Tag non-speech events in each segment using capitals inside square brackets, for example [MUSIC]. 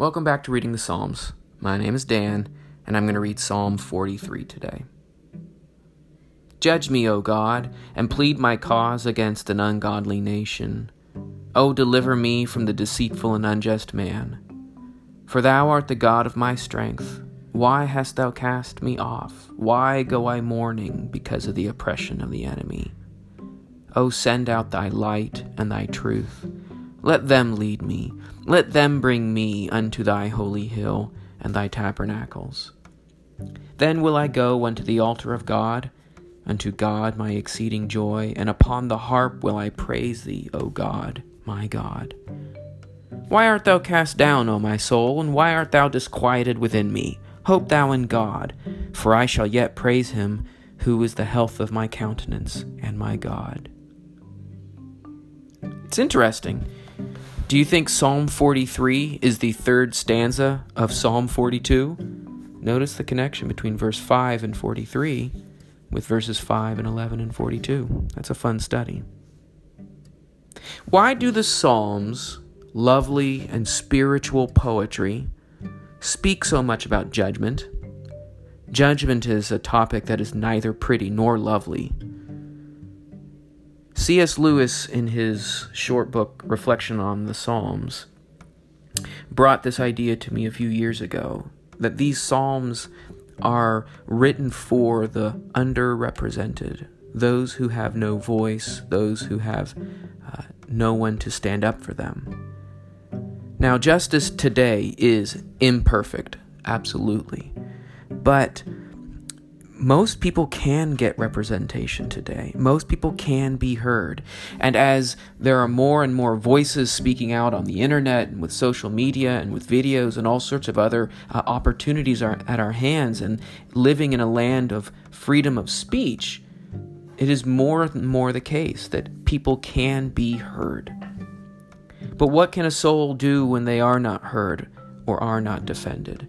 Welcome back to Reading the Psalms. My name is Dan, and I'm going to read Psalm 43 today. Judge me, O God, and plead my cause against an ungodly nation. O deliver me from the deceitful and unjust man. For thou art the God of my strength. Why hast thou cast me off? Why go I mourning because of the oppression of the enemy? O send out thy light and thy truth. Let them lead me. Let them bring me unto thy holy hill and thy tabernacles. Then will I go unto the altar of God, unto God my exceeding joy, and upon the harp will I praise thee, O God, my God. Why art thou cast down, O my soul, and why art thou disquieted within me? Hope thou in God, for I shall yet praise him, who is the health of my countenance and my God. It's interesting do you think Psalm 43 is the third stanza of Psalm 42? Notice the connection between verse 5 and 43 with verses 5 and 11 and 42. That's a fun study. Why do the Psalms, lovely and spiritual poetry, speak so much about judgment? Judgment is a topic that is neither pretty nor lovely. C.S. Lewis, in his short book Reflection on the Psalms, brought this idea to me a few years ago that these Psalms are written for the underrepresented, those who have no voice, those who have uh, no one to stand up for them. Now, justice today is imperfect, absolutely. But most people can get representation today. Most people can be heard. And as there are more and more voices speaking out on the internet and with social media and with videos and all sorts of other uh, opportunities are at our hands and living in a land of freedom of speech, it is more and more the case that people can be heard. But what can a soul do when they are not heard or are not defended?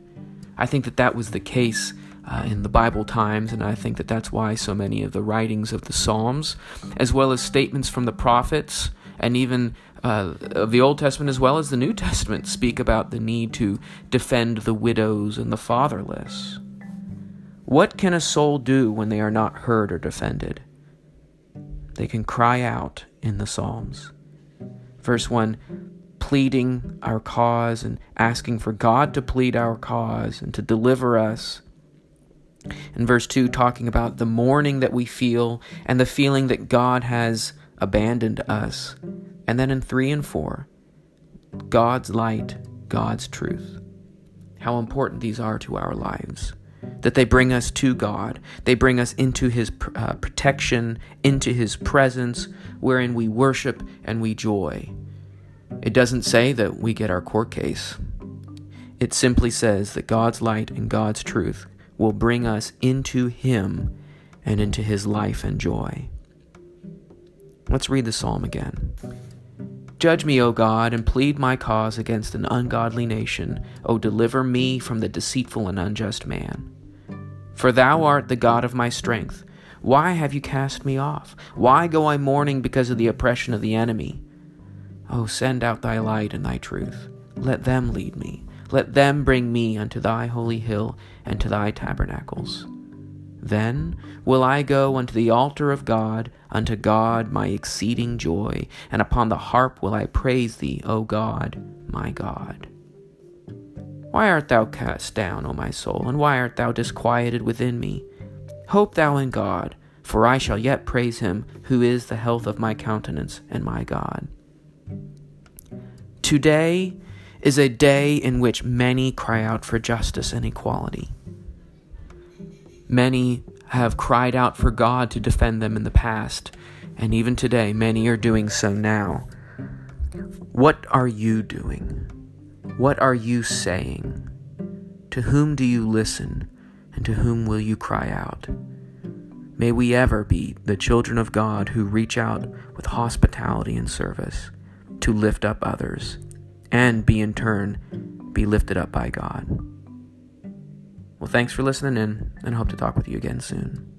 I think that that was the case uh, in the Bible times, and I think that that's why so many of the writings of the Psalms, as well as statements from the prophets, and even uh, of the Old Testament as well as the New [LAUGHS] Testament, speak about the need to defend the widows and the fatherless. What can a soul do when they are not heard or defended? They can cry out in the Psalms. Verse 1 pleading our cause and asking for God to plead our cause and to deliver us in verse 2, talking about the mourning that we feel and the feeling that God has abandoned us. And then in 3 and 4, God's light, God's truth. How important these are to our lives. That they bring us to God. They bring us into His uh, protection, into His presence, wherein we worship and we joy. It doesn't say that we get our court case. It simply says that God's light and God's truth will bring us into Him and into His life and joy. Let's read the psalm again. Judge me, O God, and plead my cause against an ungodly nation. O deliver me from the deceitful and unjust man. For thou art the God of my strength. Why have you cast me off? Why go I mourning because of the oppression of the enemy? O send out thy light and thy truth. Let them lead me. Let them bring me unto thy holy hill and to thy tabernacles. Then will I go unto the altar of God, unto God my exceeding joy, and upon the harp will I praise thee, O God, my God. Why art thou cast down, O my soul, and why art thou disquieted within me? Hope thou in God, for I shall yet praise him, who is the health of my countenance and my God. Today is a day in which many cry out for justice and equality. Many have cried out for God to defend them in the past, and even today, many are doing so now. What are you doing? What are you saying? To whom do you listen, and to whom will you cry out? May we ever be the children of God who reach out with hospitality and service to lift up others and be in turn be lifted up by God. Well, thanks for listening in, and hope to talk with you again soon.